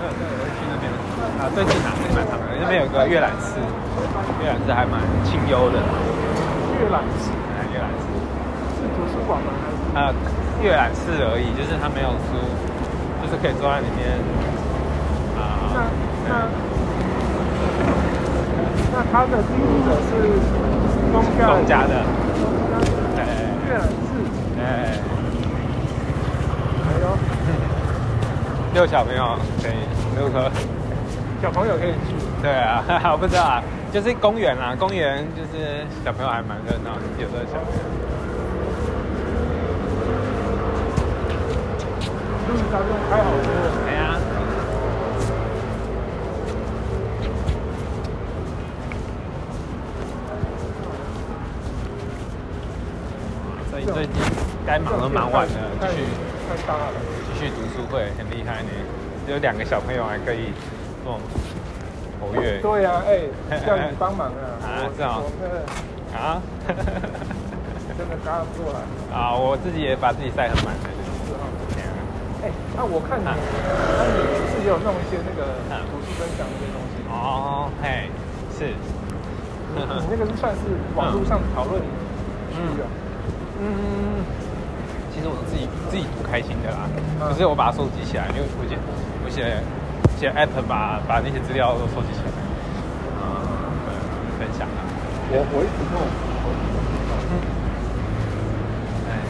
对对，我会去那边。啊，最近啊，最近蛮长的，那边有个阅览室，阅览室还蛮清幽的。阅览室哎，阅览室。是图书馆吗？还是？呃，阅览室而已，就是它没有书，就是可以坐在里面。那啊，那那他的经营者是公家公家的。公家对阅览室，哎，哎遛小朋友可以遛车。小朋友可以去。对啊，我不知道啊，就是公园啦，公园就是小朋友还蛮热闹的，有的小朋友。路上面开好多。哎呀，所以最近该忙都忙完了，去太大了。继续读书会，很厉害呢。只有两个小朋友还可以这种活跃对呀、哎、叫你帮忙啊！啊我是哦我 真的啊真的搭不过来。啊！我自己也把自己塞很满的。是啊哎、那我看你，啊那你是也有弄一些那个啊图书分享那些东西。哦，嘿，是，你你那个是算是网络上讨论区啊？嗯，其实我自己自己读开心的啦，嗯。可是我把它收集起来，因为我写我写写 app 把把那些资料都收集起来，嗯，对分享啊，我我一直弄，哎，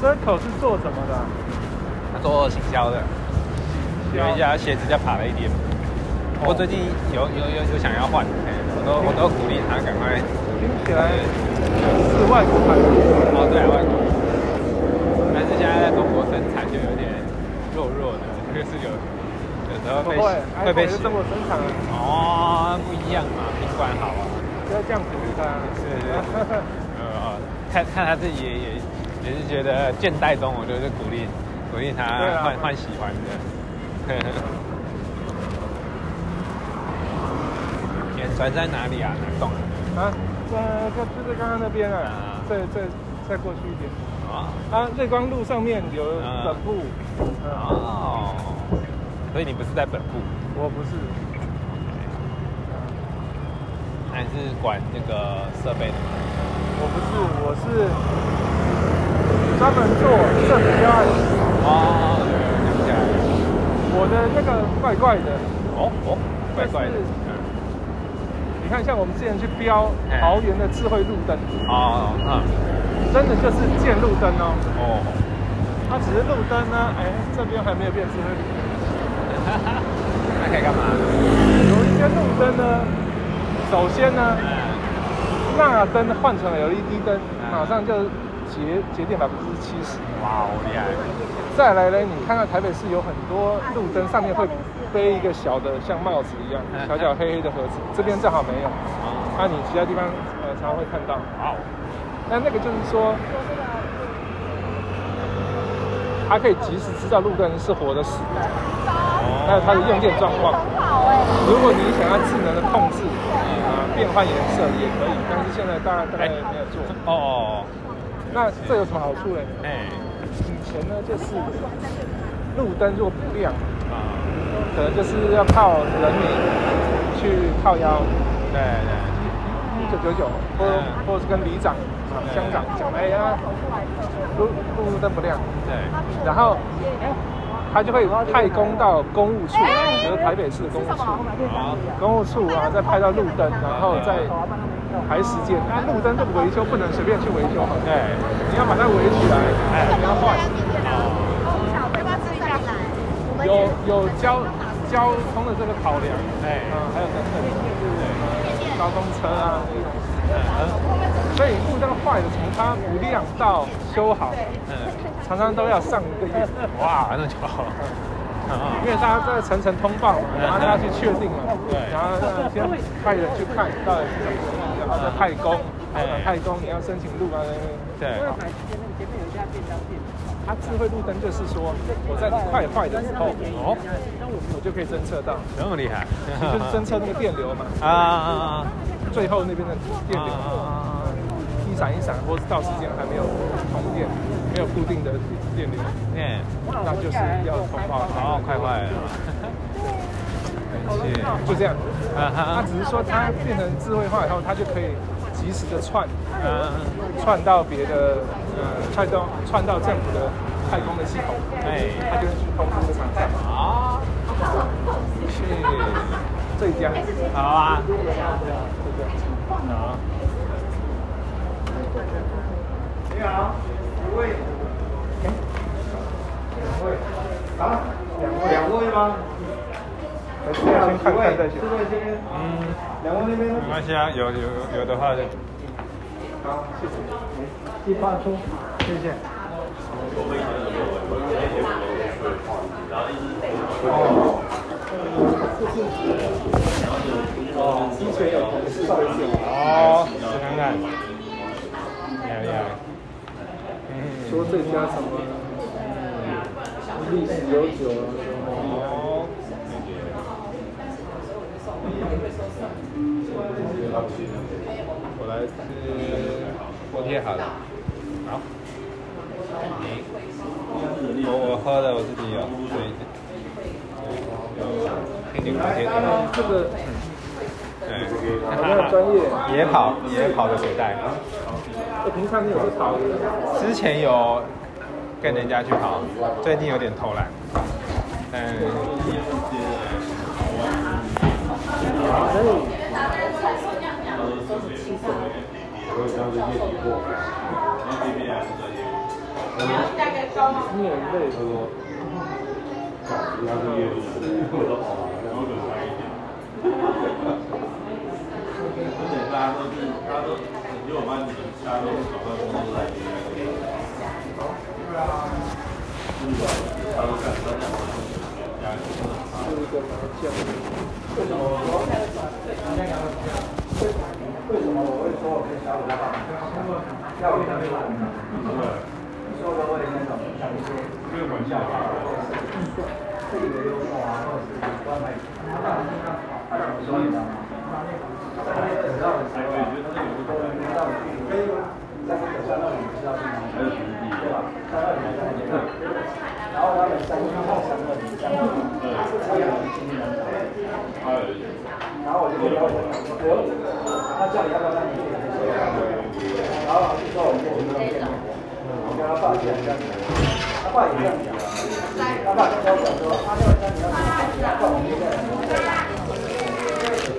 这口是做什么的啊？他做行销的，有一家鞋子叫爬了一点，我最近有有有有想要换，哎我都我都鼓励他赶快，听起来是外国牌子。哦对，外国，但是现在在中国生产就有点弱弱的，就是有有时候被不会，被洗。中国生产啊，哦，不一样嘛，品管好啊，不要这样鼓励他。是是，呃，看看他自己也也也是觉得倦怠中，我就是鼓励鼓励他换换喜欢的。眼船在哪里啊？哪栋啊？啊，在在就在刚刚那边啊啊，再再再过去一点。啊啊，瑞光路上面有啊本部。哦，哦，所以你不是在本部，我不是。还是管那个设备的？我不是，我是专门做设备标案。哦。我的那个怪怪的，哦哦，怪怪的。嗯你看，像我们之前去标哎桃园的智慧路灯，哦，嗯，真的就是见路灯哦。哦，它只是路灯呢，哎，这边还没有变智慧路灯。那可以干嘛？有一些路灯呢，首先呢，嗯，那灯换成 LED 灯，嗯马上就节节电百分之七十。哇，好厉害！再来呢，你看到台北市有很多路灯上面会背一个小的像帽子一样嗯小小黑黑的盒子，这边正好没有。哦，那、你其他地方呃常会看到。那那个就是说，它可以及时知道路灯是活的死的，还有它的用电状况。如果你想要智能的控制啊、变换颜色也可以，但是现在大概大概没有做。哦，那这有什么好处呢？哎，以前呢就是路灯如果不亮，啊，可能就是要靠人民去靠腰对对，一九九九，或嗯或者是跟里长啊对乡长讲，哎呀，路路灯不亮，对，然后他就会派工到公务处，就是台北市的公务处，好，公务处啊再派到路灯，然后再排时间。那路灯这个维修不能随便去维修嘛，对，你要把它围起来，哎你要换。有有交交通的这个考量，哎嗯，还有等等，就是高公车啊。嗯所以路灯坏了，从它不亮到修好，嗯，常常都要上一个月，哇，那就好，啊因为大家在层层通报嘛，然后大家去确定嘛，对。然后呃先派人去看到底是怎么回事，然后再派工，哎。啊派工你要申请路啊，对，它智慧路灯就是说，我在快坏的时候，哦，我就可以侦测到，这么厉害，就是侦测那个电流嘛，啊啊啊，最后那边的电流，一闪一闪，或是到时间还没有通电，没有固定的电流，嗯，那就是要通话，哦，快坏了，就这样，他只是说它变成智慧化以后，它就可以。及时的串，嗯，串到别的，呃，串到串到政府的太空的系统，哎，他就去通知厂商。啊，是这家，好啊，对对，好。你好，一位，两位，啊，两位，两位吗？先看看再选。嗯，两位那边。没关系啊，有有有的话就。好，谢谢。一发出，谢谢。哦。哦，之前有同事上一次。哦，试看看。厉害。嗯。说这家什么？历史悠久我来吃锅贴好了，好。你，我我喝的我自己有，所以有天津锅贴。这个，对，比较专业。野跑野跑的水袋。我平常你有跑之前有跟人家去跑，最近有点偷懒。嗯。免费。而且大家都是，大家都，因为我们大家都搞到工作在里面。对啊。嗯，他都干三两个。是一个麻将。为什么我说？为什么我会说我跟小五要打？要不要去打？说的会那种讲一些开玩笑话，或者是特别幽默啊，或者是关怀。他当然是他，他怎么说你知道吗？在那边等到的时候，都能听到你，可以吗？在那边等到你知道是吗？还有徒弟，对吧？三二零三二然后他们三三二零三二零，是这样的经历的。然后我就：“不要当你姐姐？”然后就说：“。”这样讲，他爸也这样讲。他爸跟我讲说：“他要当你要当我们一个人。”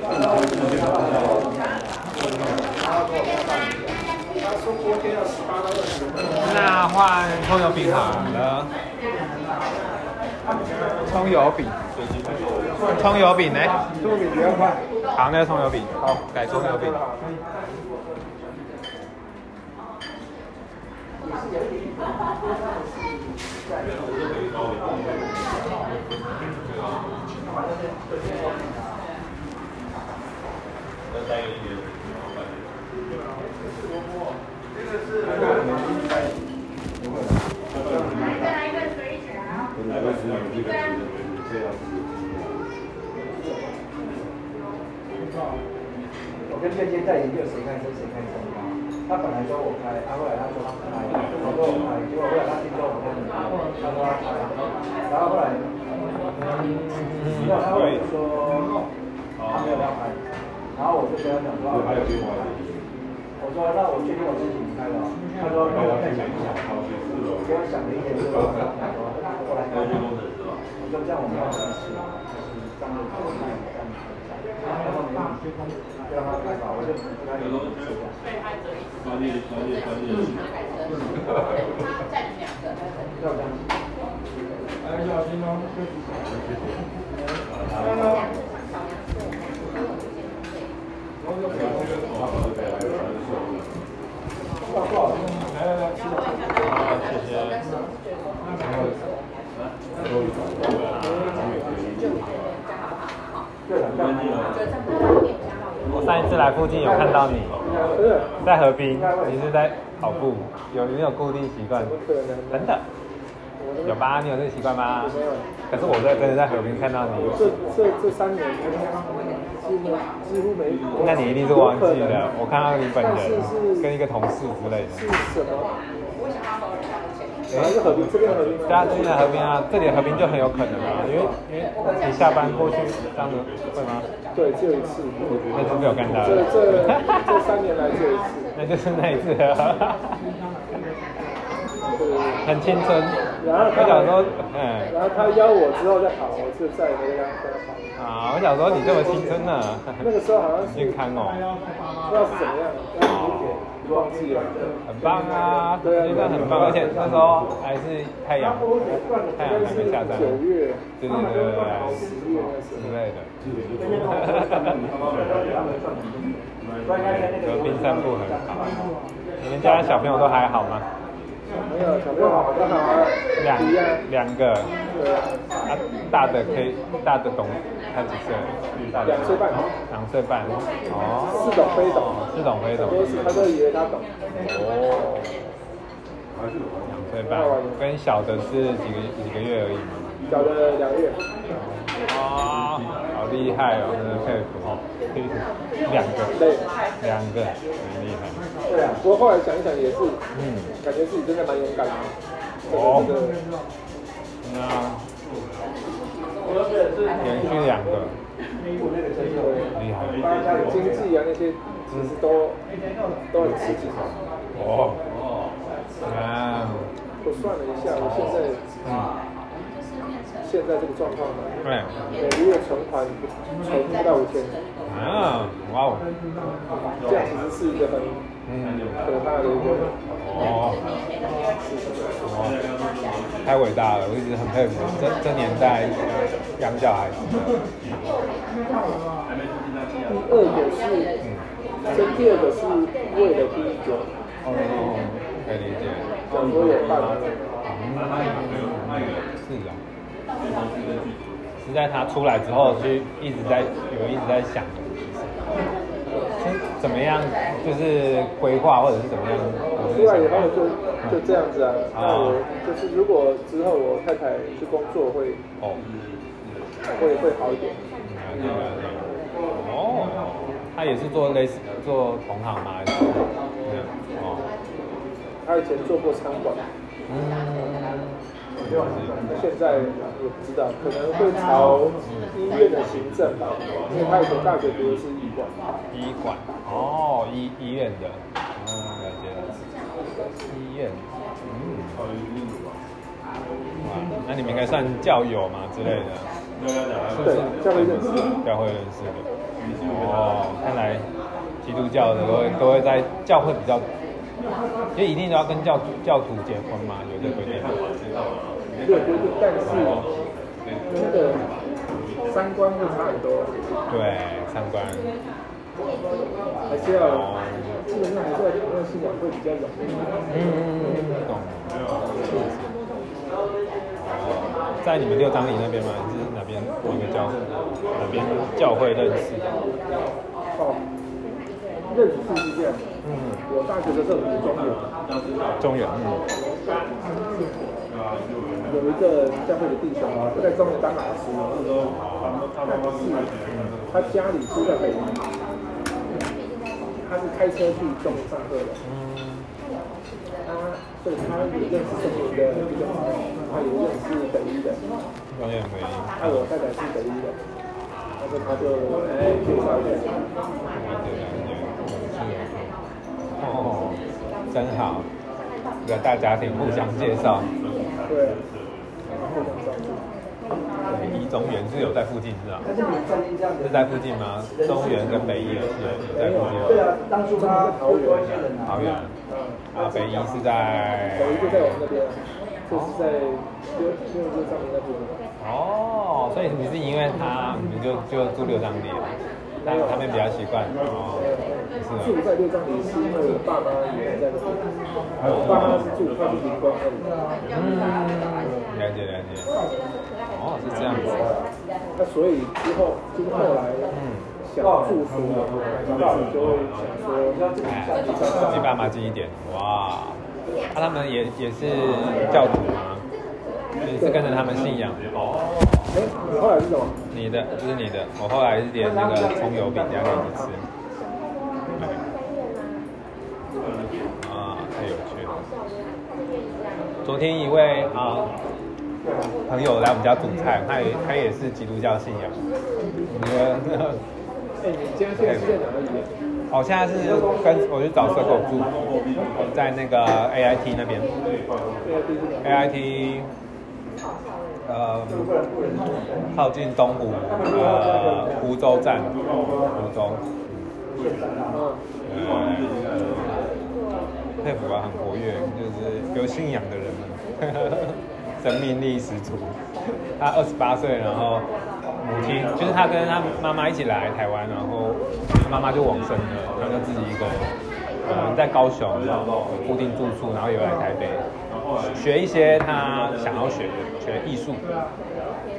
然后我就跟他爸讲：“然后跟我爸讲，”那换葱油饼好了。葱油饼。葱油饼呢？葱油饼几块？好，那个葱油饼，好，改葱油饼。我跟月间在研究谁开车谁开车嘛。他本来说我开，他后来他说他开，我说我开，结果后来他听说我开，他说他开，然后后来，然后他后来就说他没有要开，然后我就跟他讲说，我说那我确定我自己开了，他说那我再想一想，给我想了一点之后，他说后来我说这样我们要开始，就是这样子这样子。然后你让他开吧，我就不该有东西。专业专业专业。站两个。要这样。哎，小心哦。来来来，好，谢谢。我上一次来附近有看到你，在河滨，你是在跑步，有没有固定习惯？真的？有吧？你有这个习惯吗？可是我在真的在河边看到你。这这这三年几乎几乎没。那你一定是忘记了，我看到你本人跟一个同事之类的。是什么？哪一个河滨？这边河滨？对啊，这边河滨啊，这里的河滨就很有可能啊，因为因为你下班过去这样子会吗？对，只有一次。那就没有看到。这这这三年来只有一次。那就是那一次。很青春。然后他想说，嗯。然后他邀我之后再跑，我就再也没跟他跑。啊，我想说你这么青春呢。那个时候好像是健康哦。不知道是怎么样。很棒啊，真的很棒，而且那时候还是太阳，太阳还没下山。对对对对对。之类的。和冰散步很好。你们家小朋友都还好吗？没有，小朋友好，刚好两两个。啊，大的可以，大的懂，他几岁？两岁半。两岁半。哦。似懂非懂。似懂非懂。他都以为他懂。哦。两岁半，跟小的是几个几个月而已吗？小的两个月。啊，好厉害哦，真的佩服哦。两个。两个，很厉害。对啊，不过后来想一想也是，嗯，感觉自己真的蛮勇敢的。哦。那连续两个，厉害。经济啊那些，其实都都很刺激。哦。啊。我算了一下，我现在，嗯，现在这个状况呢，对，每个月存款存不到五千。啊，哇哦。这样其实是一个很可怕的一个。哦哦。太伟大了，我一直很佩服这这年代养小孩子。第二个是，这第二个是为了第一个。哦，可以理解。很多有办法。是啊。是在他出来之后，就一直在有一直在想，怎么样，就是规划或者是怎么样。出来以后就。就这样子啊，那我就是如果之后我太太去工作会哦，会会好一点。哦，他也是做类似做同行吗？哦，他以前做过餐馆。嗯。现在我不知道，可能会朝医院的行政吧，因为他以前大学读的是医馆。医馆。哦，医医院的。嗯，了解了。医院，嗯，哇，那你们应该算教友嘛之类的，对，教会认识，教会认识的。哦，看来基督教的都会都会在教会比较，就一定都要跟教教徒结婚嘛？有这规定吗？有规定，但是那个三观会差很多。对，三观。还是要，基本上还是要讨论信仰会比较容易。嗯嗯嗯，懂。在你们六张里那边吗？还是哪边？哪个教？哪边教会认识？哦，认识是这样。嗯。我大学的时候是中原。中原，嗯。有一个教会的弟兄啊，在中原当老师。他家里住在北京。他是开车去中上课的，嗯，他所以他也认识中原的一个，他也认识北医的，我也北医，那我太太是北一的，他说他就哎介绍一下，哦，真好，一个大家庭互相介绍，对。中原是有在附近是吧？是在附近吗？中原跟北一是在附近。对啊，当初他桃园。桃园。啊，北一是在。北一就在我们那边，就是在六六六张里那边。哦，所以你是因为他，你就就住六张里，那他们比较习惯。哦。住在六张里是因为我爸妈也在那边，我爸妈是住靠近灵光那里。嗯，了解了解。哦，是这样子。那所以之后，就是后来，嗯，想住宿，自己就会想说，离爸妈近一点。哇，那他们也也是教徒吗？你是跟着他们信仰。哎，你后来是什么？你的，就是你的。我后来是点那个葱油饼，加给你吃。啊，太有趣了。昨天一位啊朋友来我们家煮菜，他也他也是基督教信仰。我觉得，哎，你今天现在是在哪里？哦，现在是跟我去找社狗住，在那个 AIT 那边。AIT，呃，靠近东湖，呃，湖州站，湖州。呃，佩服啊，很活跃，就是有信仰的人们，生命力十足。他二十八岁，然后母亲就是他跟他妈妈一起来台湾，然后妈妈就往生了，他就自己一个人，呃，在高雄固定住宿，然后又来台北学一些他想要学的，学艺术，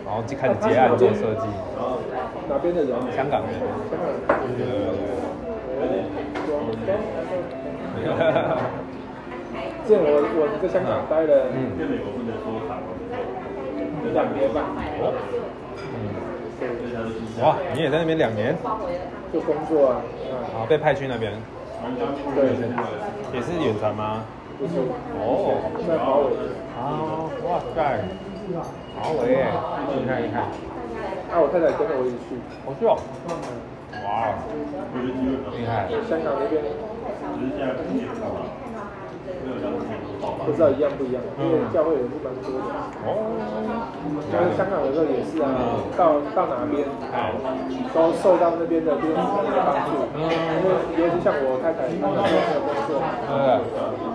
然后就开始接案做设计。哪边的人？香港人。这我我在香港待了，嗯，两年吧。嗯。哇，你也在那边两年？就工作啊。啊，被派去那边。对。也是远程吗？不是。哦。在华为。啊，哇塞，华为，你看一看。啊，我太太跟着我一起去。好去哦。哇，厉害！香港那边，不知道一样不一样，因为教会人是蛮多的。哦。就是香港的时候也是啊，到到哪边，都受到那边的天使的帮助。因为尤其像我太太，她那边没有工作，对，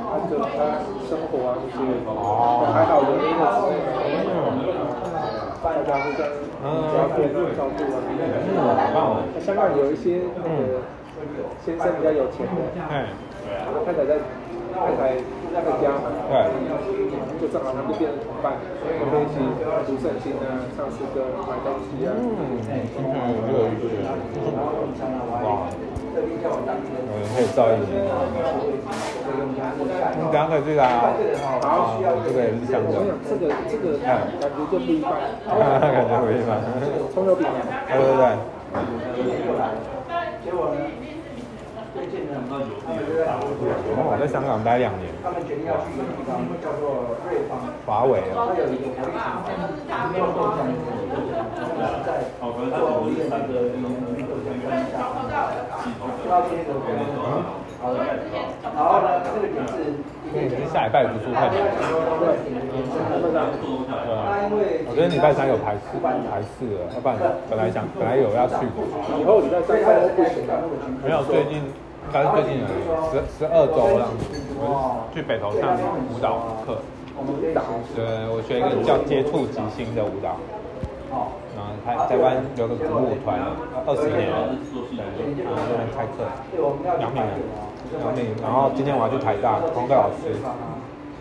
她就她生活啊这些，哦，还好有那个。大家互相交配啊，照顾啊，嗯，香港有一些那个先生比较有钱的，嗯，太太在太太在家嘛，对，就正好他们变成同伴，我们一起读圣经啊，唱诗歌，买东西啊，有哇。嗯可以照应你。你刚可以去啊。好，这个也是香的。这个这个感觉就不一般。感觉不一般。葱油饼。对对对。我在香港待两年。华为啊。然后呢，这个点是下礼拜读书会。对。我觉得礼拜三有排四排四了，要不然本来想本来有要去。以后礼拜三开不行没有，最近。但是最近有十十二周这样子，我去北投上舞蹈课，对，我学一个叫接触即兴的舞蹈，然后台台湾有个鼓舞团二十年，对，然后这边开课，杨敏，杨敏，然后今天我要去台大，黄盖老师，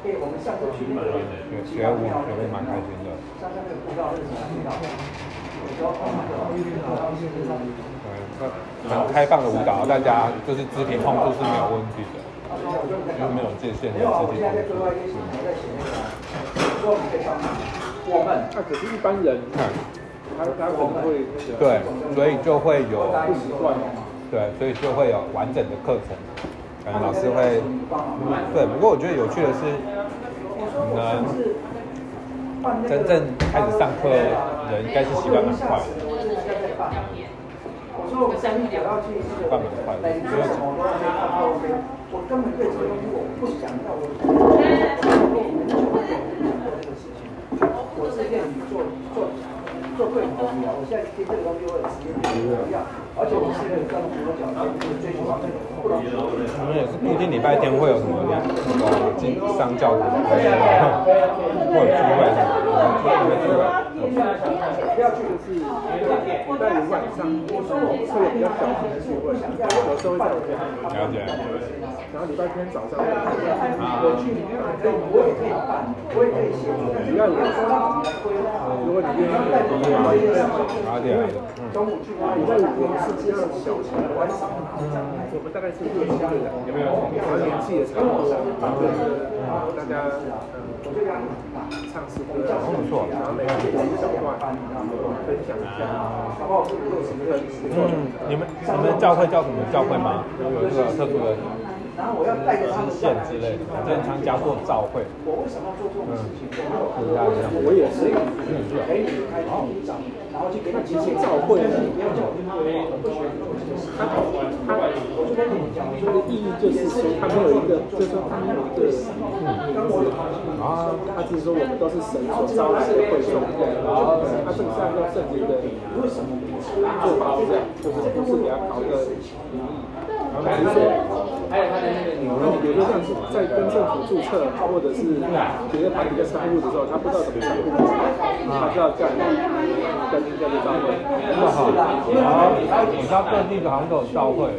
学学舞学的蛮开心的。很开放的舞蹈，大家就是肢体碰触是没有问题的，因为没有界限的肢体碰触。我们那可是一般人，他他可能会对，所以就会有不习惯，对，所以就会有完整的课程，可能老师会对。不过我觉得有趣的是，能真正开始上课人应该是习惯蛮快的。我们三点要去这个北京什么我根本对这个东西我不想要，我我我是练你做做做对头的，我现在听这个东西我也直接不要，而且我是一个跟佛教就是追求那种不能。我们也是固定礼拜天会有什么那个进上教堂，或者聚会什么，聚会聚会。不要去礼拜五晚上。会有比较小型的聚会，有时候会在我家。了解。然后礼拜天早上我也可以。我也可以办，我也可以写。主要也是，如果你愿意的话，了解。中午去礼拜五我们是这样小型的，我们大概是六七个人，有没有？然后年纪也差不多，就是大家嗯唱诗歌，然后不错，然后每个人一小段，分享一下。嗯，你们你们教会叫什么教会吗？有这个特殊的支线之类的，之前参加过教会。我为什么要做这种事情？我也是，陪你开第一章，然后去给你接些教会呢。他他我就跟你讲，我说的意义就是说，他没有一个，就是说他没有一个名字啊，他只是说我们都是神所招来的会众，啊，他这个是按照圣经的做法是这样，就是不是给他考一个名义，然后就是说，还有他的像是在跟政府注册，或者是觉得排比较商务的时候，他不知道怎么商务，他就要这样跟跟这个招会，那么好，好，你知道各地的好像都有教会。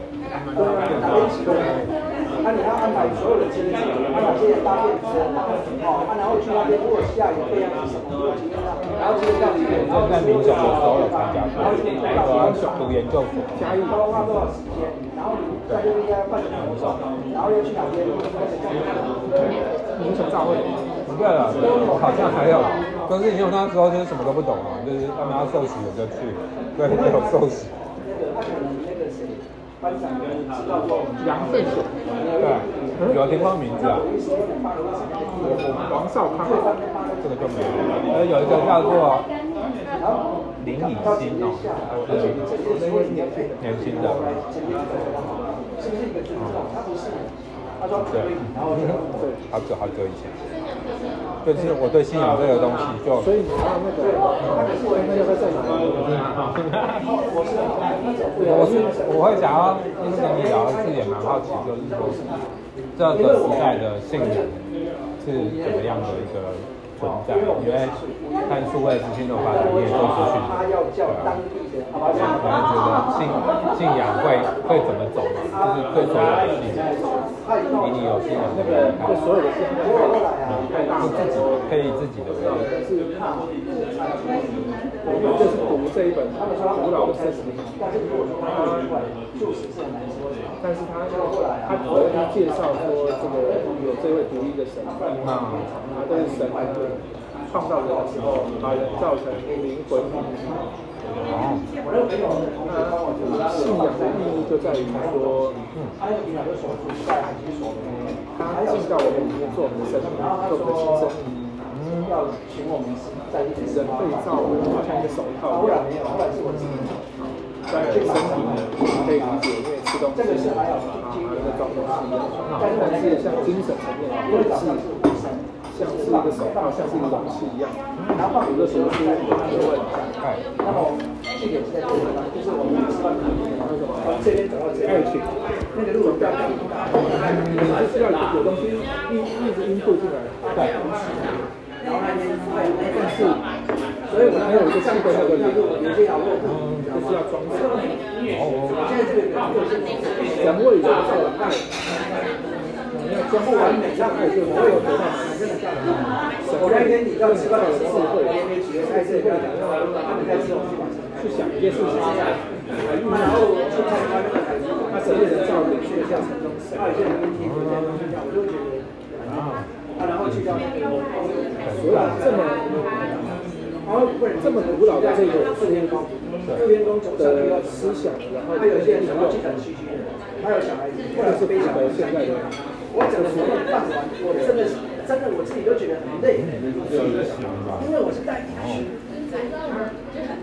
对。那你要安排所有的经济，安排这些搭便车，哦，然后去那边，如果下雨备案是什么？然后接着到这边，然后在民小的时候有参加，然后读研究所，加一包花多少时间？然后在这边要办什么？然后又去哪边？民生大会，对了，我好像还有，可是因为那时候就是什么都不懂啊，就是他们要受洗我就去，对，没有受洗。杨振水，对，有听过名字啊？王少康，这个就没有。呃，有一个叫做林以欣哦，是年轻的。对，好久好久以前，就是我对信仰这个东西就。所以你要那个，那要在哪里？我是我会想要跟你聊，是也蛮好奇，就是说这个时代的信仰是怎么样的一个存在？因为看数位资讯的话，你也做资讯，对啊，可能觉得信信仰会会怎么走嘛？就是最重要的信仰。比你有信仰那个对所有的事情，你自己可以自己的。我们就是读这一本古老的圣经，但是他他主要是介绍说这个有这位独一的神，啊，都是神创造人。的时候把造成灵魂然后那我觉信仰的意义就在于说他要给两手指戴还是一手他进到我们里面做我们的身体做我们的心声嗯要请我们在一起的被罩我好像一个手套当然没有，当然是我自己在身体呢可以理解因为吃东西的时候还有精神的状态但是像精神层面或者是像是一个手套，像是一个容器一样。然后有的时候是就会哎，那么这点是在这个地方，就是我们吃饭的那个从这边走到这边去，那个路比较大，你就是要有东西一一直音步进来。对。然后那边但是，所以我们还有一个气氛那个路，有些角落就是要装饰。哦。现在这个人味的在爱。不完美，让爱就能够得到真的价值。我那天你要吃饭的时候，我也没觉得在这里讲，他们在吃东西嘛，去想一件事情，然后去参加那个海，他整个人造的去像城中城，还有些人跟听国家东西讲，我就觉得啊，然后去到那个，所以这么，然后这么古老的这个四天宫，四天宫的思想，然后还有一些什么基本需求，还有小孩子，或者是非常的现在的。我整个活动办完，我真的是真的我自己都觉得很累，因为我是带进去，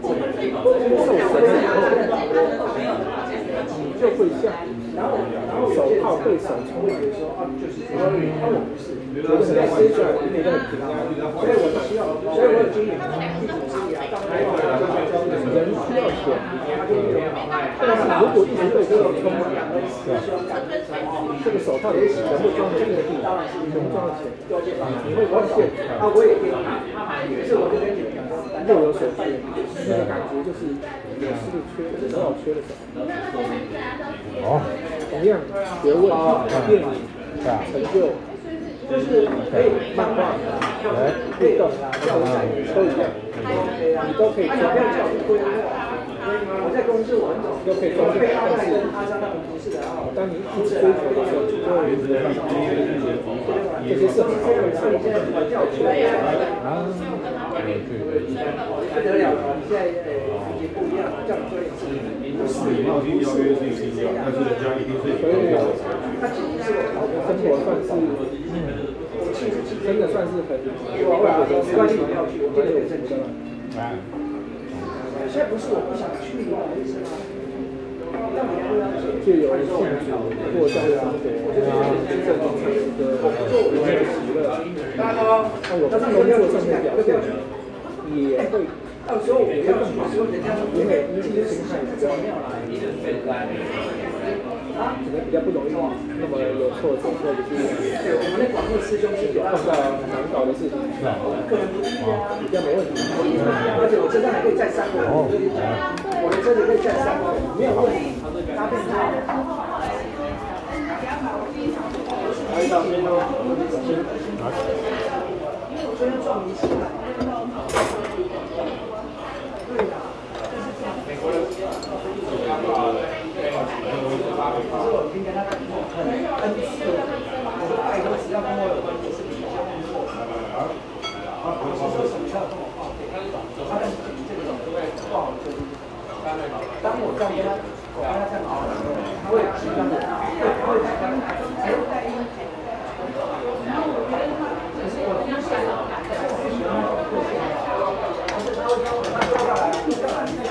受神以后，你就会像，然后然后手套对手冲会觉得说啊，就是说啊我不是，我是在接出来，我觉得很平安，所以我需要，所以我有经验，一种经验，当然要人需要钱，但是如果一直对这个冲，这个手套也全部装进去，全部装到钱，你会发现啊，我也可以，于是我就跟你们讲，又有手套。那个感觉就是有是不是缺，有没有缺了什么？哦，同样学问、电影、成就，就是可以漫画、运动、都一样，你都可以做。我在公司，我都可以做，但是当你一直追求的时候，就会觉得这些是很好的事情。啊，不得了了！现在呃已经不一样了，这样做也是不是不是，但是人家一定是所以，他其实我生活算是嗯，真的算是很，我我没关系，我要去，我觉得有正经了。现在不是我不想去，不好意思吗？就有兴趣过这样的，啊，真正的一个有那个喜乐。那我在工作上面表现也会，到时候也会更好，因为因为心态比较可能比较不容易那么有挫折，或者是对我们的广师兄是碰到难搞的事情，个人比较没问题，而且我车上还可以载三个人，我的车子可以载三个人，没有问题，搭配好。还有没有？昨天撞一起来。对呀。美国人。可是我已经跟他很恩赐了，我说拜托，只要跟我有关系是比较不错的。我说什么要跟我报备，他的这种就会不好做。当我这样跟他，我跟他这样熬的时候，他会紧张的，他会紧张的，还有在意。可是我今天现在，我不喜欢那种个性，可是他会教我，他坐下来，坐下来，坐下来。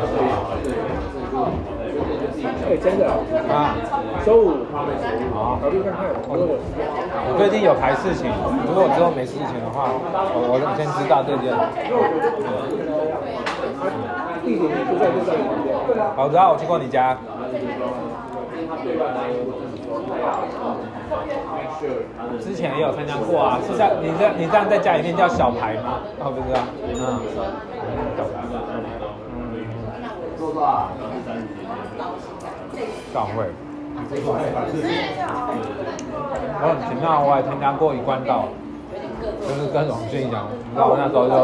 什么？哎，真的啊！周五好，我最近有排事情，如果之后没事情的话，我我先知道这件。好，然后我去过你家。之前也有参加过啊，是在你这你这样在家里面叫小牌吗？哦，不知道，嗯，做多少？上会。我很奇妙，我也参加过一关道，就是跟荣俊一样，你知道我那时候就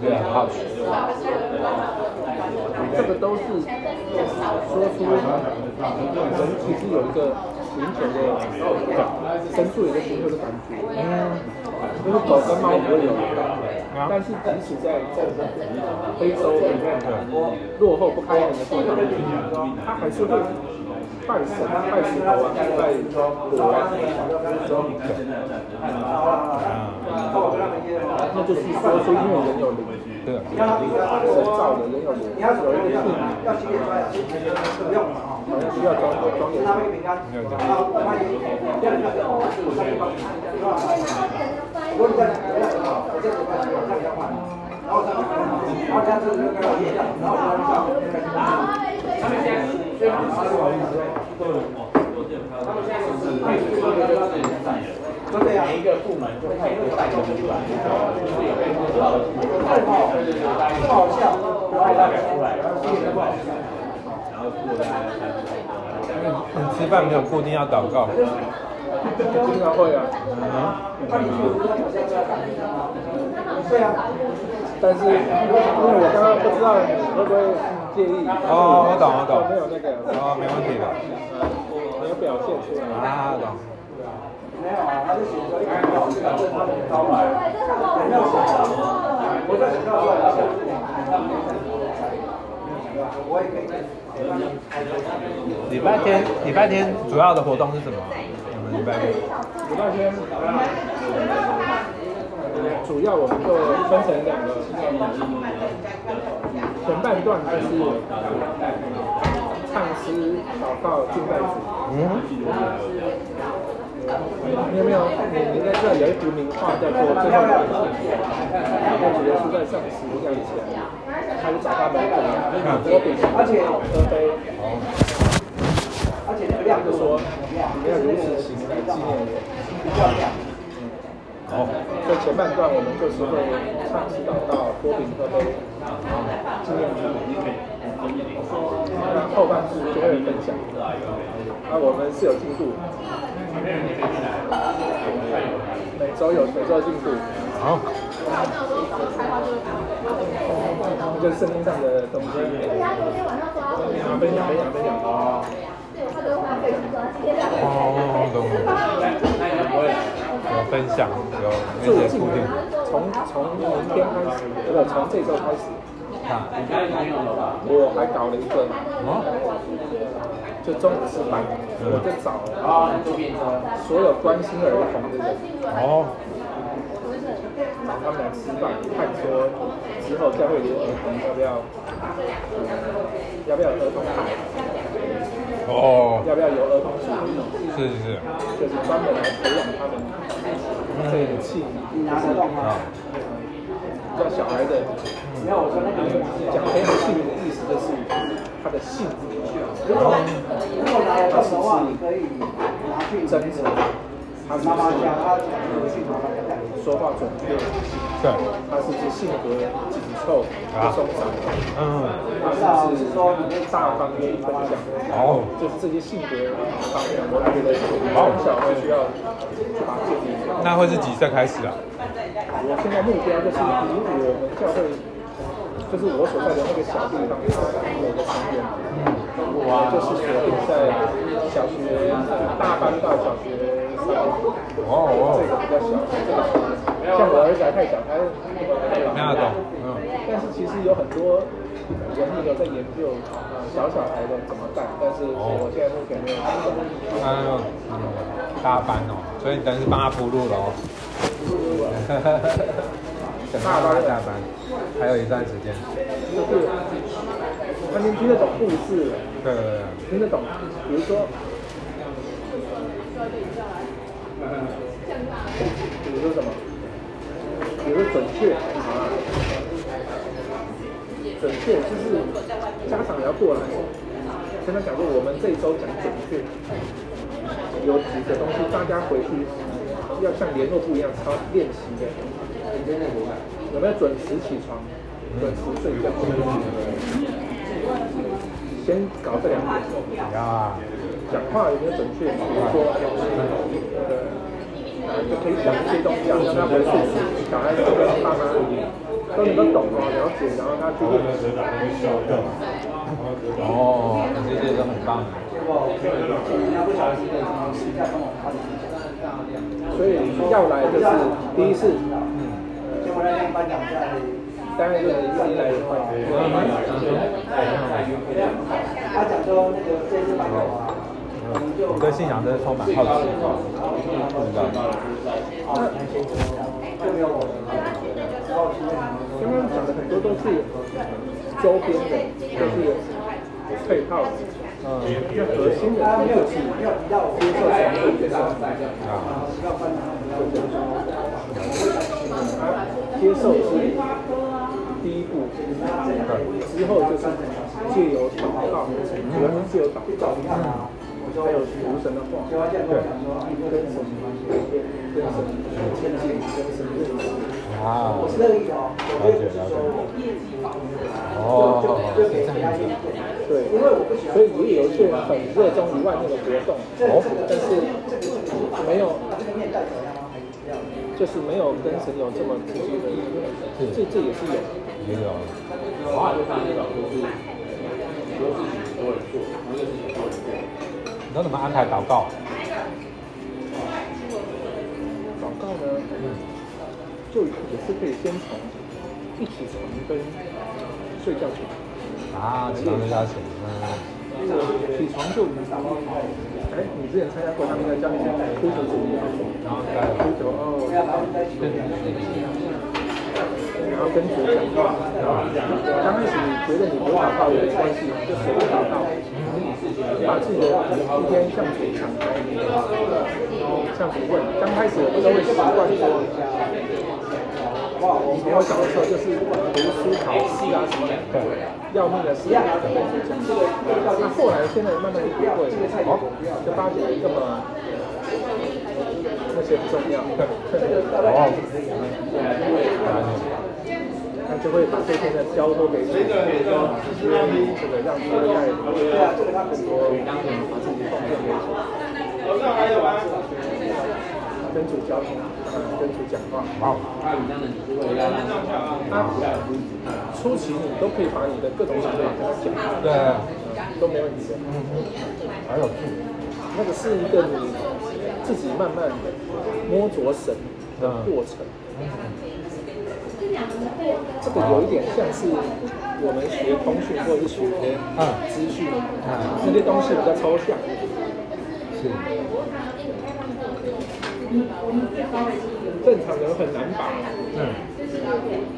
对很好奇。这个都是说出人其实有一个。寻求的感，深处有个寻求的感觉，嗯，就是狗跟猫不会有，但是即使在在非洲里面的落后不开明的地方，它还是会拜神、拜石头啊，拜果啊，那就是说出因为人有灵，对，神造的人有灵，有一个是不用了好像需要装装点。对，哦，他们现在是，就是说的就是在的每一个部门就派一个代表出来，就是有个知道的，这么好笑，派代表出来，然后这个不好笑。你吃饭没有固定要祷告？经常会啊。对啊。但是因为我刚刚不知道你会不会介意。哦，我懂我懂。没有那个。哦，没问题的。没有表现出来。啊，懂。没有啊，他就写说一个表示表示他们招来。没有写到。我在学校说要表示。我也可以。礼拜天，礼拜天主要的活动是什么？我们礼拜天。礼拜天主要我们就分成两个，前半段就是唱诗、祷告、敬拜主。嗯。你有没有？你你在这有一幅名画叫做《最后的感谢》，然后主要是在上十字架前。他就找他们，而且喝杯。而且那个量就说你要如此行来纪念我。比较亮。哦，所以前半段我们就是会唱祈祷到多饼喝杯纪念主，那后半部就会分享。那我们是有进度，每周有每周进度。好，就是圣经上的东西。分享分享分享。哦，懂了。分享，有那些固定。从从明天开始，不是从这周开始。啊。我还搞了一个，就中午吃饭，我就找啊所有关心儿童的人，哦，找他们来吃饭，看说之后教会里的儿童要不要，要不要儿童台。哦，要不要有儿童？是是是，就是。专门来培养他们这个气，啊，教小孩的。讲培养气的意思就是他的性子，如果他是是真诚，他是不是说话准确？对，他是不是性格紧凑、松散？嗯，他是不是大方愿意分享？哦，就是这些性格方面，我觉得从小会需要去把建立。那会是几岁开始啊？我现在目标就是以我们教会，就是我所在的那个小地方每个成员，我就是锁定在小学大班到小学三年级，哦，这个比较小，这个像我儿子还太小，还没有懂，嗯。但是其实有很多人有在研究小小孩的怎么办，但是我现在目前没有。他有大班哦，所以你等于是帮他铺路了哦。等 大班下班，还有一段时间。就是他们听得懂故事，对对对，听得懂，比如说，比如说什么？比如说准确啊，准确就是家长要过来跟他讲说，我们这一周讲准确，有几个东西大家回去要像联络部一样抄练习的。有没有准时起床，准时睡觉？先搞这两点。啊。讲话有没有准确？比如说，呃，就可以讲一些东西，让他回去，小孩子跟爸妈都能够懂哦，了解，然后他去练习。哦，这些都很棒。所以要来就是第一次。嗯当然就是一来的话。他讲说那个这次版本啊，我对信仰真的充满好奇。不知道。刚刚讲的很多都是周边的，就是配套的。嗯。那核心的就是接受传统的生活。啊。接受是第一步，之后就是借由祷告，主要是借由祷告，还有读神的话，对，跟神跟神亲近，跟神认识。啊，我是乐意哦，了解了解。哦，对，因为我不喜欢，所以也有一些很热衷于外面的活动，哦，但是没有。就是没有跟神有这么直接的，这这也是有，也有。你都怎么安排祷告？祷告呢，就也是可以先从一起床跟睡觉前。啊，起床睡觉前，嗯。起床就哎，你之前参加过他们在教你呼求主义，然后在呼求哦，然后跟主讲话，刚开始你觉得你不祷告也没关系，就随便祷告，把自己的一天向主敞开，向主问。刚开始我都会习惯说，从我小的时候就是读书考试啊什么的，对，要命的事情跟跟主讲。那后来现在慢慢就不会，哦，就发觉这么那些不重要。哦，就会把这些呢交托给主，这个让这个让下一代更多把自己奉献给主。跟主交通，跟主讲话。哇，那初期你都可以把你的各种想法跟他讲，对，都没问题的。嗯嗯，还有，那个是一个你自己慢慢的摸着神的过程。这个有一点像是我们学通讯或者是学嗯资讯，嗯那些东西比较抽象。是，正常人很难把嗯，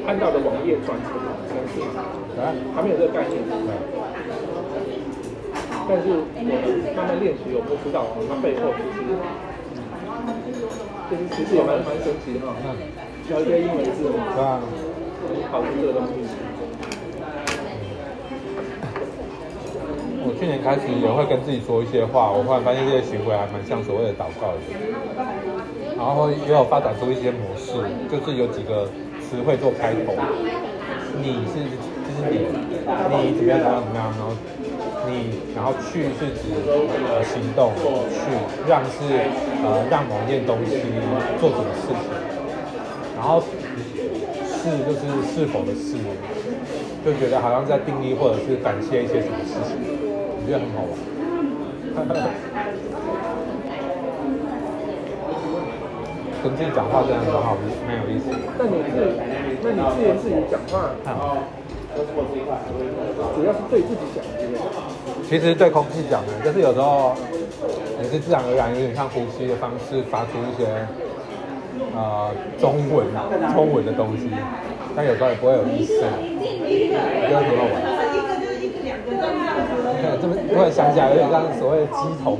看到的网页转成程式，来，还没有这个概念。但是我们慢慢练习，我们就知道它背后其实其实也蛮蛮神奇的哈。嗯，教一些英文字母，对啊，考出这个东西。我去年开始也会跟自己说一些话，我忽然发现这些行为还蛮像所谓的祷告的，然后也有发展出一些模式，就是有几个词汇做开头，你是就是你，你怎么样怎么样怎么样，然后你，然后去是指呃行动，去让是呃让某件东西做什么事情，然后是就是是否的是，就觉得好像在定义或者是感谢一些什么事情，我觉得很好玩。跟自己讲话真的很好，蛮有意思。那你自，那你自言自语讲话，主要是对自己讲，对不对？其实对空气讲的，就是有时候也是自然而然，有点像呼吸的方式，发出一些呃中文中文的东西，但有时候也不会有意识，觉得很好玩。看这么突然想起来，有点像所谓的鸡童，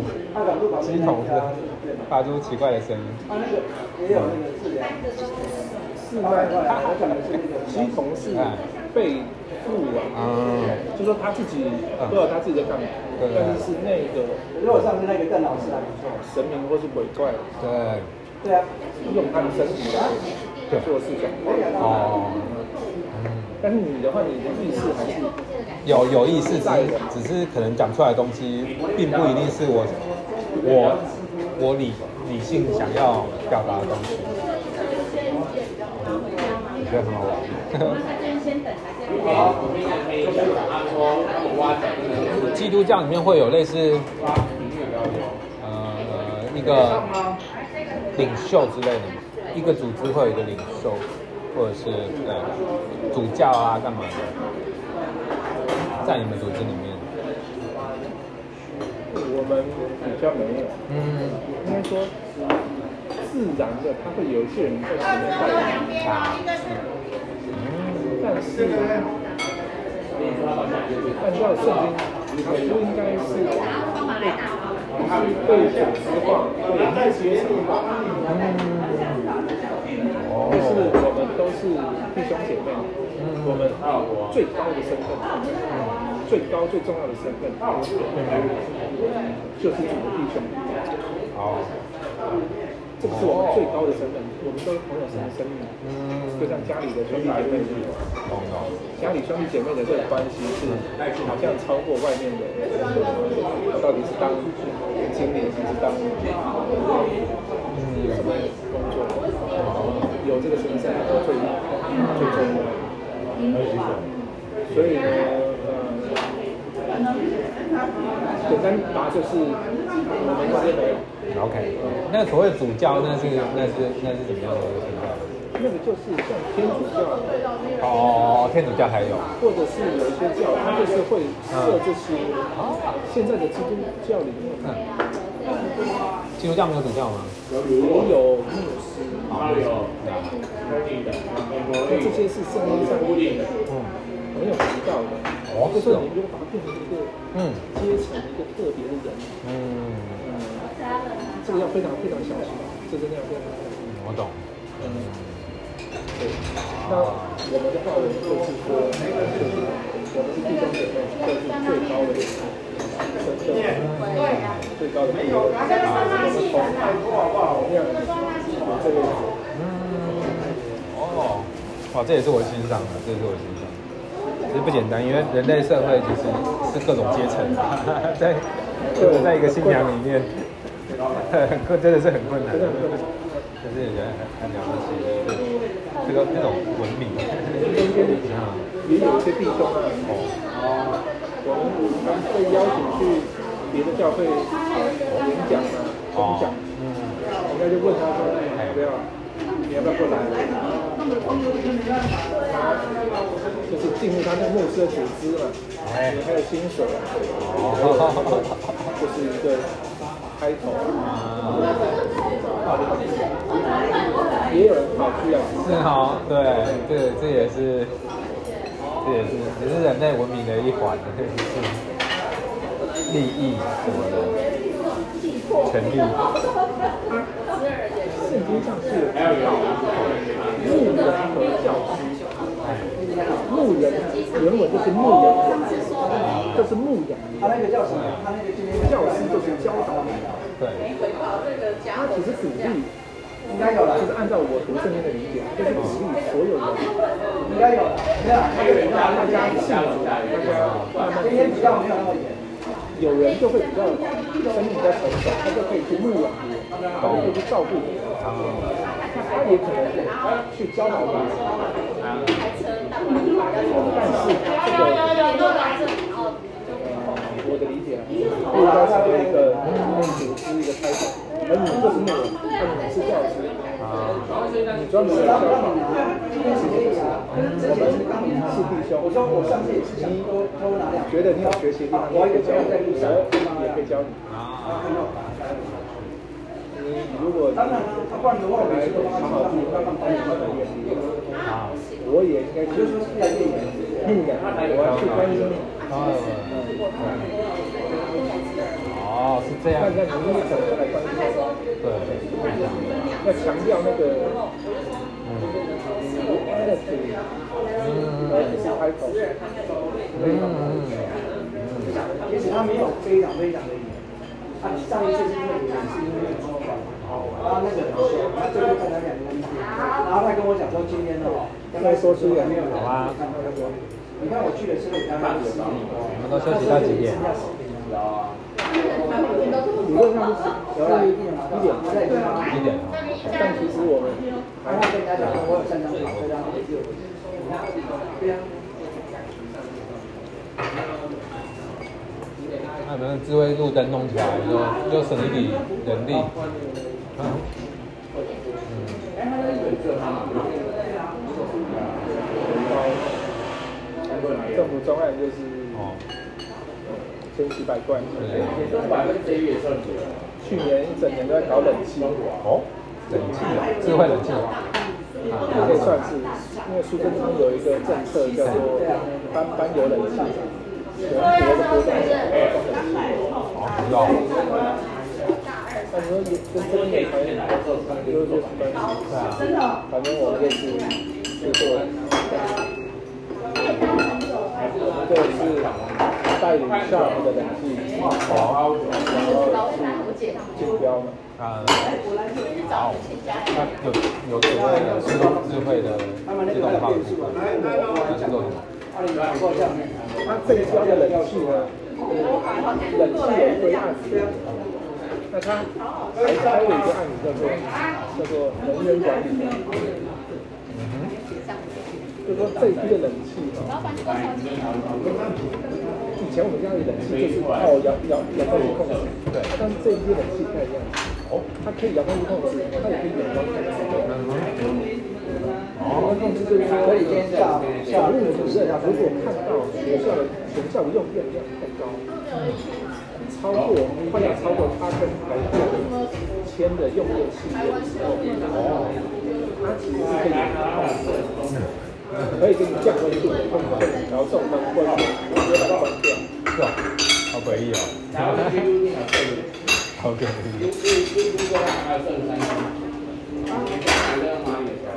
鸡童是发出奇怪的声音。是吗？他可能是鸡同是被赋啊，嗯，就说他自己不知道他自己的干嘛，对但是是那个如果上次那个邓老师还不错。神明或是鬼怪对，对啊，用他的身体来做事情。哦，嗯。但是你的话，你的意识还是有有意识，只是只是可能讲出来的东西，并不一定是我我我理理性想要表达的东西。我觉得很好玩。基督教里面会有类似呃一个领袖之类的，一个组织会有一个领袖，或者是呃主教啊干嘛的。在你们组织里面，我们比较没有，嗯，应该说自然的，他会有一些人在里面带领，啊，但是按照圣经，不应该是被组织化、被阶层化，哦，就是我们都是弟兄姐妹，我们啊最高的身份，最高最重要的身份，就是主的弟兄。好，这个是我们最高的身份，我们都是朋友神的生命，嗯，就像家里的兄弟姐妹一样。家里兄弟姐妹的这个关系是好像超过外面的，到底是当经理还是当嗯，什么工作？有这个身份最最重要。所以呢，呃，简单答就是我们这边没有，OK，那所谓主教，那是那是那是怎么样的一个情况？那个就是像天主教。哦，天主教还有，或者是有一些教，它就是会设这些。现在的基督教里面嗯，基督教没有主教吗？也有牧师，哦，没有，对啊，那这些是圣经上面嗯，没有提到的。哦就是你如果把它变成一个嗯阶层、一个特别的人，嗯，嗯，这个要非常非常小心，这真的要非常小心。我懂，嗯，对，那我们的话，我们就是说，就是我们是弟兄姐妹，这是最高的身份，最高的地位，我们同同样有这个。哦，哇，这也是我欣赏的，这也是我欣赏的。其实不简单，因为人类社会其实是各种阶层，在在一个信仰里面，很困，真的是很困难。可是人很很了不起，这个这种文明。也有一些弟兄啊，哦，我们我们被邀请去别的教会演讲啊，分享，嗯，人家就问他说，要不要？你要不要过来？就是进入他的牧师组织嘛，还有薪水，就是一个开头。也有人跑去啊，是哈，对，这这也是，这也是，也是人类文明的一环，就是利益什么的，权利。圣经上是有提到牧人和教师，牧人原文就是牧人，就是牧养。他那个叫什么？他那个教师就是教导你。对。他其实鼓励，应该有了，就是按照我读圣经的理解，就是鼓励所有人，应该有了，没有？大家信主，大家慢慢天比较没有那么严。有人就会比较生命比较成熟，他就可以去牧养别人，他可以去照顾别人。啊，他也可能去教导我们。但是这个，呃，我的理解，应该是一个组织一个推动。而你就是那种专门是教师，啊你专门是门让你，今天是啥？今天是当你是弟兄。我说我上次也是想偷偷拿两，觉得你有学习的地方，我也可以教你，我也可以教你啊。如果来好好去好好的眼里，啊，我也应该去牧养，我要去关心。哦，是这样。那那你怎么来关心？对，要强调那个，嗯，那个是，嗯，开口，嗯嗯嗯，其实他没有非常非常的严。他上一次是因为也是因为说，然后那个很凶，他最后跟他讲一个意见，然后他跟我讲说今天呢，刚才说出来没有好啊，你看我去的时候刚刚有到，我们都休息到几点？理论上是一点，一点，但其实我们还要跟大家讲，我有三张卡，这张可以借我。对呀。那我们智慧路灯弄起来，就就省一笔人力。嗯。政府专案就是哦，千奇百怪。去年一整年都在搞冷气。哦。冷气啊，智慧冷气啊。啊，可以算是，因为苏贞昌有一个政策叫做班班有冷气。全国的活动，好，不要。那你说你跟这边也可以，就是说什么？真的。反正我们就是就做。我们这是带领下面的冷气，好，然后去竞标嘛。啊，好。那有有所谓的自动智慧的自动化，那是做什么？它这一标的冷气呢，冷气有一堆案子，那它还开了一个案子叫做叫做能源管理。嗯哼，就说这一批的冷气哈，以前我们家里冷气就是靠遥遥遥控器控制，对，但是这一批冷气不太一样，哦，它可以遥控控制，它也可以远端控制。哦，控制就是说，小任主任如果看到学校的全校的用电量太高，超过快要超过他跟台电签的用电契约的时候，哦，他其实是可以控制，可以给你降温度，控制调重温或者直接把它关掉，是吧？好诡异哦，好诡异。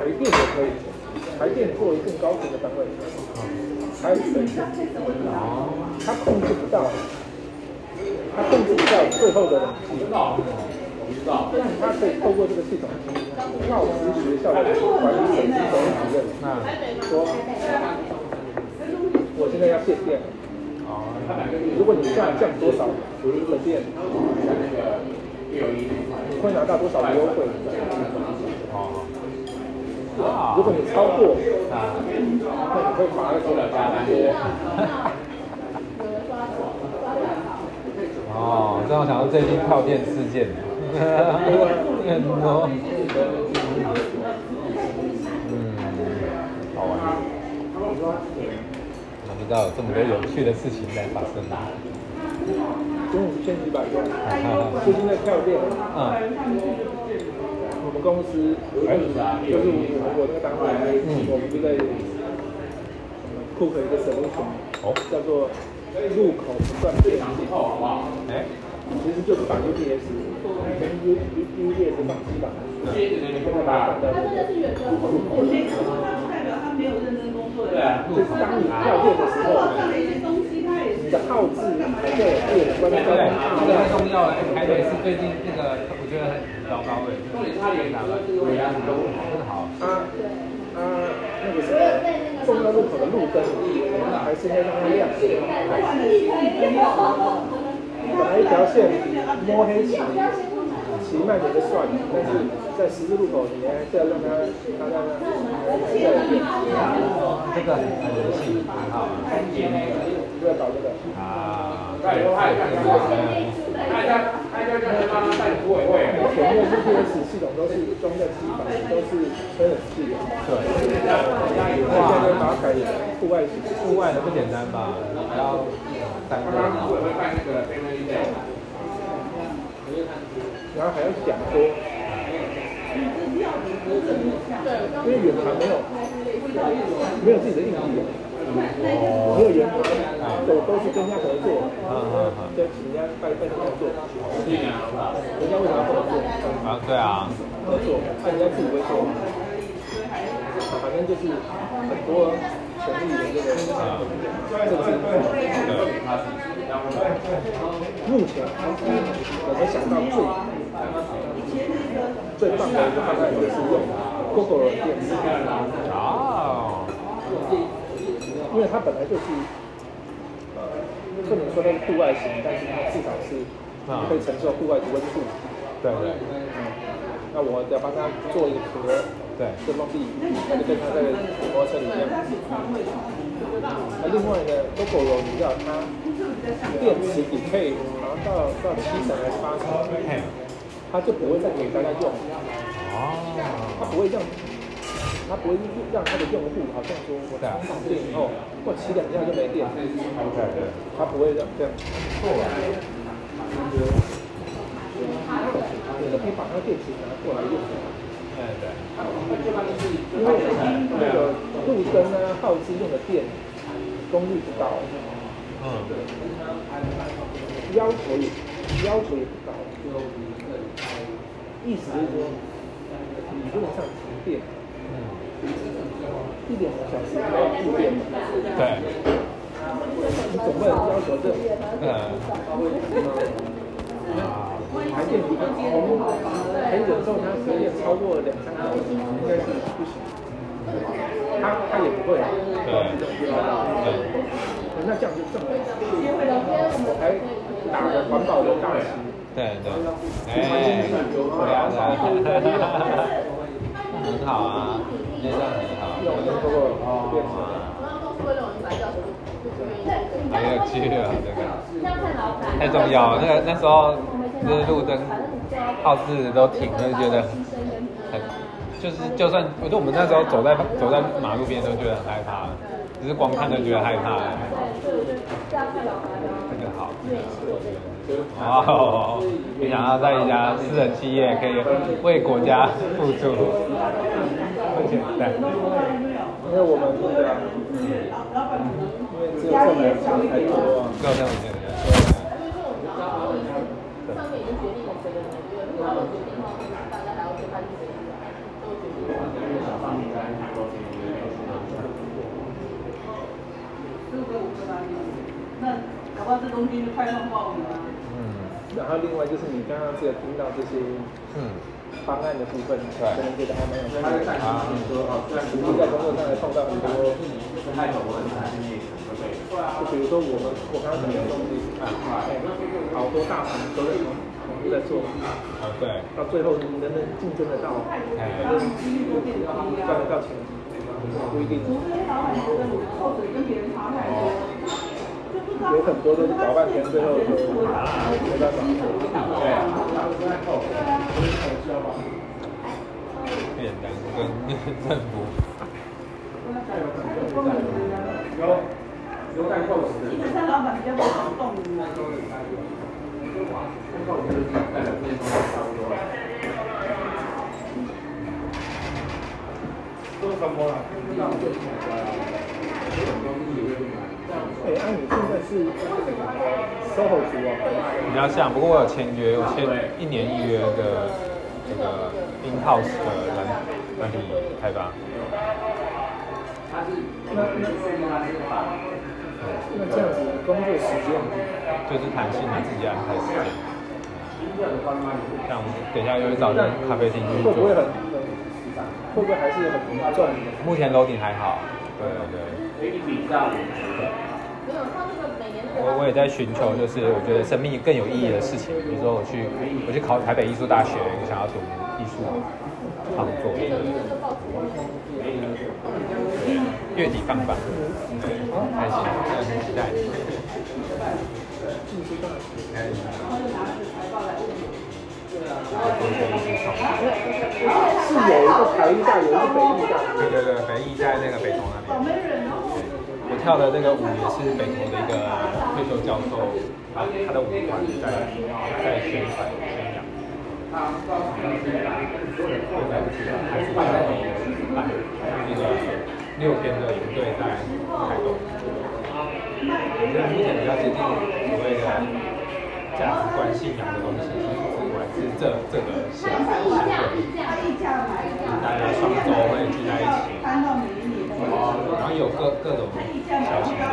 电也可以，台电作为更高层的单位，还有水电，它控制不到，它控制不到最后的冷气，但是它可以透过这个系统，告知学校的管理总主任，说，我现在要限电，如果你降降多少的电，你会拿到多少的优惠？如果你超过，那你会罚的多多。哦，正好想到最近跳电事件，很多，嗯，好玩。我不知道有这么多有趣的事情在发生。中午千几百万，最近在跳电。嗯。我们公司就是我那个单位，我们就在库克一个 solution，叫做入口不断电系统，哎，其实就是把 UPS 跟 U U UPS 放机板，现在把它放在入口。对啊，就是当你跳电的时候。的耗资还是对关键，这个很重要了。台北是最近那个，我觉得很糟糕哎。重点差点哪个？对呀，都很好。啊啊，那个是，重要路口的路灯，还是要让它亮。本来一条线摸黑骑，骑慢点就算了，但是在十字路口，你还是要让它，它让它，这个很人性，很好。不要搞这个啊！加油！看一下，看一下，看一下，就是帮他带组委会。前面 GPS 系统都是装在机房，都是吹冷气的。对。哇！现在把它改户外型，户外的不简单吧？还要带。组委会办那个然后还要想说，因为远航没有，没有自己的硬体。没有人，都都是跟人家合作，跟人家拜拜人家做，人家为什么要合作？啊，对啊，合作，那人家自己会做，反正就是很多权力的这个，这个是目前我们想到最最棒的一个方案就是用 Google 的电视啊。因为它本来就是，呃，不能说它是户外型，但是它至少是可以承受户外的温度。对对。嗯。那我要帮它做一个壳，对，就落地，那就跟它在摩托车里面。那另外呢，GoGo 你知道它电池你可以拿到到七成还是八成，它就不会再给大家用。哦。它不会这样。它不会让它的用户好像说我充上电以后，或骑两下就没电。它不会让这样。错了。你可以把那电池拿过来用。哎对。因为那个路灯啊，耗资用的电功率不高。嗯。要求也要求也不高。意思就是说，理论上停电。一点小时都要复电的？对。你总不能要求这，嗯，啊，台电你从可以忍受它时间超过两三个小时，应该是不行。他他也不会，对，对。那这样就正了。还打着环保的大旗。对对。哎，不要的。很好啊，这样很好。很有趣啊，这个太重要。那个那时候就是路灯号志都停，就觉得很就是就算我觉得我们那时候走在走在马路边都觉得很害怕，只是光看都觉得害怕。这个好。哦，没想到在一家私人企业可以为国家付出，因为我们，因为这，多，嗯。这东西就快上报名了。嗯。然后另外就是你刚刚只有听到这些。嗯。方案的部分，可能觉得还蛮有趣的。啊。你说哦，虽然实际在工作上也碰到很多太懂文的就比如说我们我刚刚讲的东西，好多大厂都在都在做啊，对，到最后能不能竞争得到，能赚得到钱，不一定。有很多都是搞半天，最后就没办法。变单跟政府。有有代购的。基本上老板比较不主动。做什么了？哎，那你现在是 SOHO 族啊？比较像，不过我有签约，我签一年一约的这个 in house 的软软体开发。那那那这样子工作时间就是弹性的，自己安排时间。像等一下又会找人咖啡厅去做。会不会很会不会还是很重？目前楼顶还好。对对。我我也在寻求，就是我觉得生命更有意义的事情。比如说我去我去考台北艺术大学，想要读艺术创作。月底放榜，开心，很期待。是有一个台艺大，有一个北艺大。对对对，北艺在那个北投那边。跳的那个舞也是北投的一个退休教授，他他的舞团在在宣传宣扬。那个。六天的营队在台东，我觉得目前比较接近所谓的价值观、信仰的东西，是这这个协协会，大家双周会聚在一起，然后有各各种小型的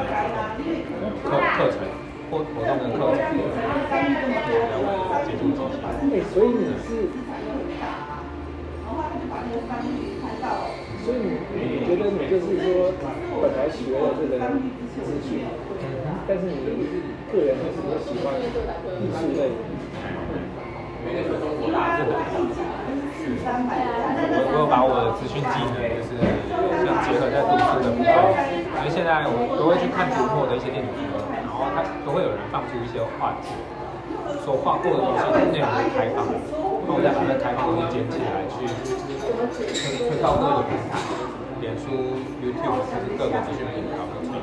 课课程或活动跟课程，让我接触这些。所以你是。所以你你觉得你就是说，本来学了这个资讯，但是你个人还是比较喜欢艺术类。我我有把我的资讯技能，就是像结合在读书的部分，因为现在我都会去看读墨的一些电子书，然后他都会有人放出一些画作，所画过的东西内容是开放的，那我再把那开放东西捡起来去。推推到各个平台，脸书、YouTube 还是各个资讯平台都可以。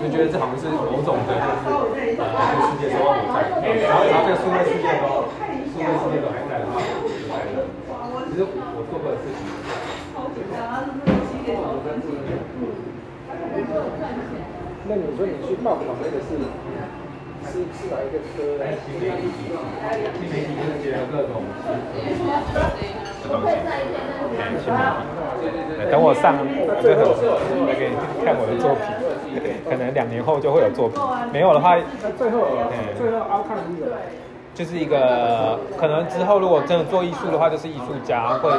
就觉得这好像是某种的，呃，这个世界都我在，然后然后这个数位世界都，数位世界都还，实我做过的事情。那你说你去报考那个是？是是哪一个科？新媒体，新媒体就是结合各种的东西。新媒体，等我上，最后来给你看我的作品，可能两年后就会有作品。没有的话，最后，最后阿看一个。就是一个可能之后如果真的做艺术的话，就是艺术家会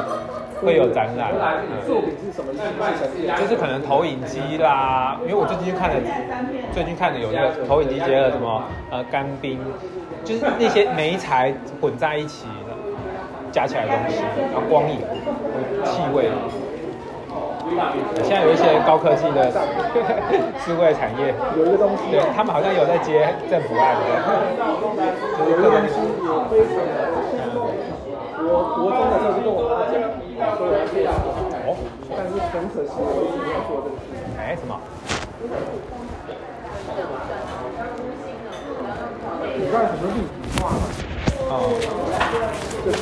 会有展览。作品是什么意思？就是可能投影机啦，因为我最近看了，最近看的有那个投影机结合什么呃干冰，就是那些媒材混在一起加起来的东西，然后光影、气味。现在有一些高科技的 智慧产业，有一个东西，对他们好像有在接政府案的，有一个东西也非常的。我国中的就是跟我妈讲，说要做哦，但是很可惜，我一直没有做这个事。哎，什么？你看什么立体化吗？哦，就是。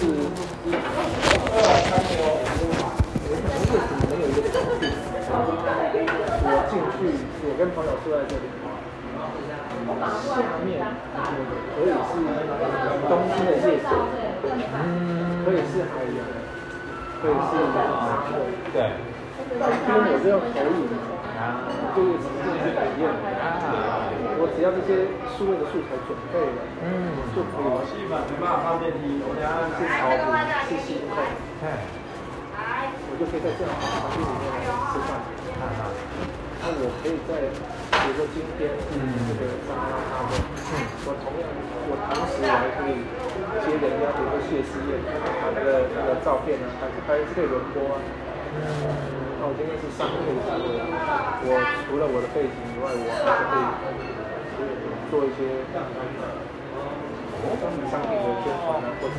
跟朋友坐在这里，下面可以是冬天的夜景，可以是海洋，可以是沙漠，对，因为我是用投影，这个实际去体验。我只要这些数位的素材准备了，嗯，就可以。戏嘛，没办法放电梯，我家是超级是新控，我就可以在这样的环境里面吃饭。那我可以在，比如说今天这个上班他们，我同样我同时我还可以接人家，比如说谢师宴，他那个那个照片呢，还还是可以轮播啊。那我今天是上配置，我除了我的背景以外，我还是可以。做一些商品的宣传啊，或是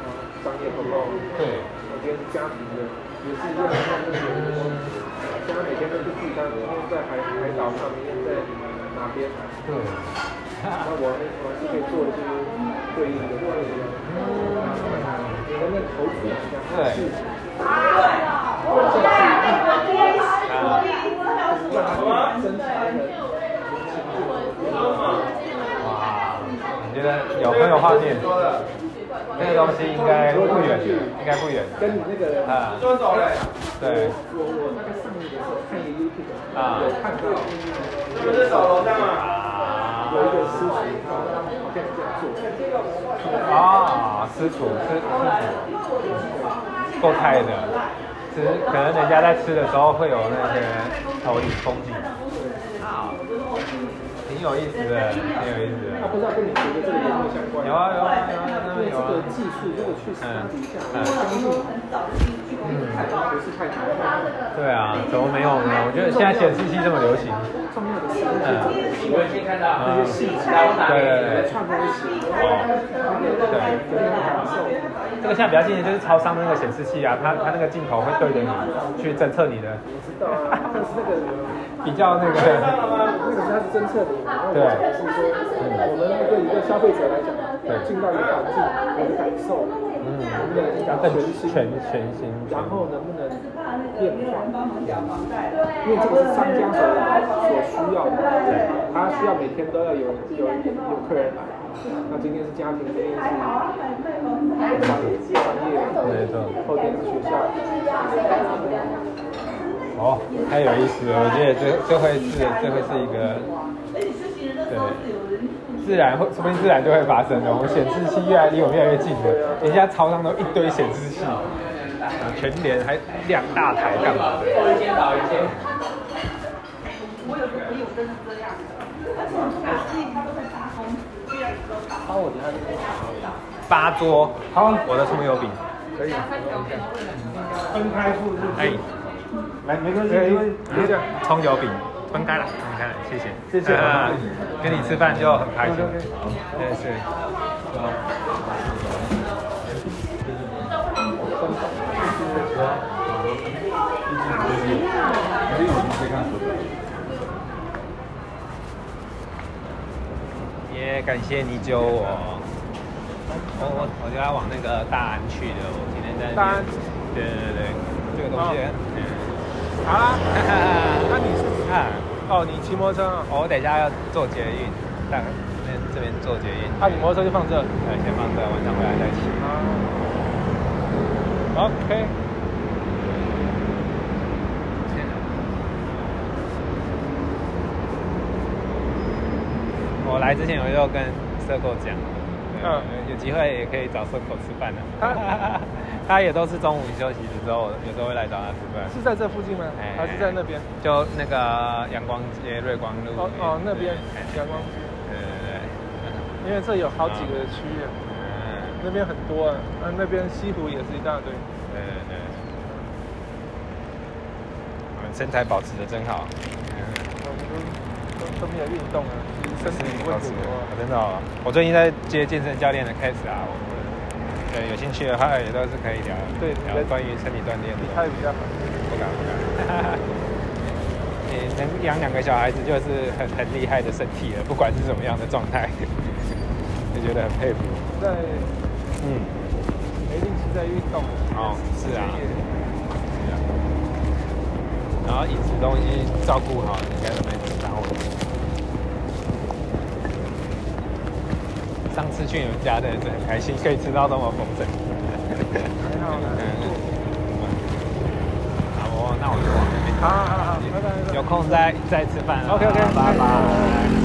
呃商业活动。对。我觉得是家庭的，也是一样的。现在每天都是聚餐，在海海岛上，在哪边？对。那我我做一些对应的东西。你的那投资一下，是。对。啊。真才的。哇，你觉得有很有画面？那个东西应该不远，应该不远。跟你那个啊，对。我我那个上面的时候看一个 YouTube，有看到，就是走楼上嘛，有一个师傅他这样做。啊，师傅师傅，够菜的，只是可能人家在吃的时候会有那些投影风景。挺有意思的，挺有意思的。他不知道跟你学的这个有没有相关？有啊有啊有啊，因为这个技术如果去实底下，我相信嗯不是太难。对啊，怎么没有呢？我觉得现在显示器这么流行。重要的是那些细节，那些细节，对对对，串在一起，对对对。这个现在比较经典，就是超商的那个显示器啊，它它那个镜头会对着你去侦测你的。我知道啊，但是那个比较那个。那个它是侦测的。对，是说，我们对一个消费者来讲，进到一个环境，我的感受，嗯，能不能全新、全全新，然后能不能变化？因为这个是商家所所需要的，他需要每天都要有有有客人来。那今天是家庭，今天是商业，没错，后天是学校。哦，太有意思了！我觉得这这会是这会是一个，对，自然会说不定自然就会发生的。我们显示器越来离我们越来越近了，人家超商都一堆显示器，全连还两大台干嘛的？一天倒一天。我有个朋友真是这样，而且很多打生意他都在打工，居然都打。好，我觉得八桌，好，我的葱油饼，可以，分开付是。哎。来，没关系，因为葱油饼分开了，分开了，谢谢，谢谢啊，跟你吃饭就很开心，对对。也感谢你救我，我我我就要往那个大安去的，我今天在。大安。对对对，这个东西，嗯。好啦，那你是看哦，你骑摩托车啊？我等一下要坐捷运，但那这边坐捷运。那你摩托车就放这，对，先放这，晚上回来再骑。OK。我来之前我就跟社购讲，嗯，有机会也可以找社购吃饭的。他也都是中午休息的时候，有时候会来找他吃饭。是在这附近吗？还是在那边？就那个阳光街瑞光路。哦哦，那边阳光街。对对对。因为这有好几个区域，嗯，那边很多啊，那那边西湖也是一大堆。对对对。身材保持的真好。我们都都都没有运动啊，身体问题多。真的，我最近在接健身教练的 case 啊。对，有兴趣的话也都是可以聊，对，聊关于身体锻炼的。他比较好，不敢不敢。你能养两个小孩子就是很很厉害的身体了，不管是什么样的状态，就觉得很佩服。在，嗯，一定是在运动。哦，是啊。然后饮食东西照顾好，应该都没什么大问题。上次去你们家真的是很开心，可以吃到这么丰盛。很 好呢。啊，我忘那我就往那边。好好好，拜拜。有空再再吃饭。OK OK，拜拜。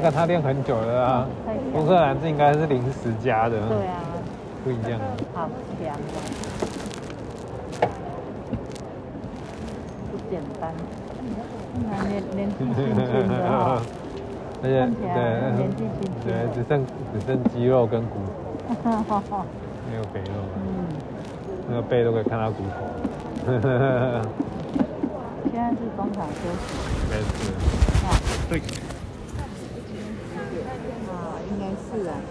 个他练很久了啊。乌克兰这应该是临时加的。对啊。不一样。好强哦。不简单。那年年纪轻轻的哈。而且对，年纪轻轻。对，只剩只剩肌肉跟骨头。没有肥肉。嗯。那个背都可以看到骨头。现在是中场休息。应该是。啊。对。hola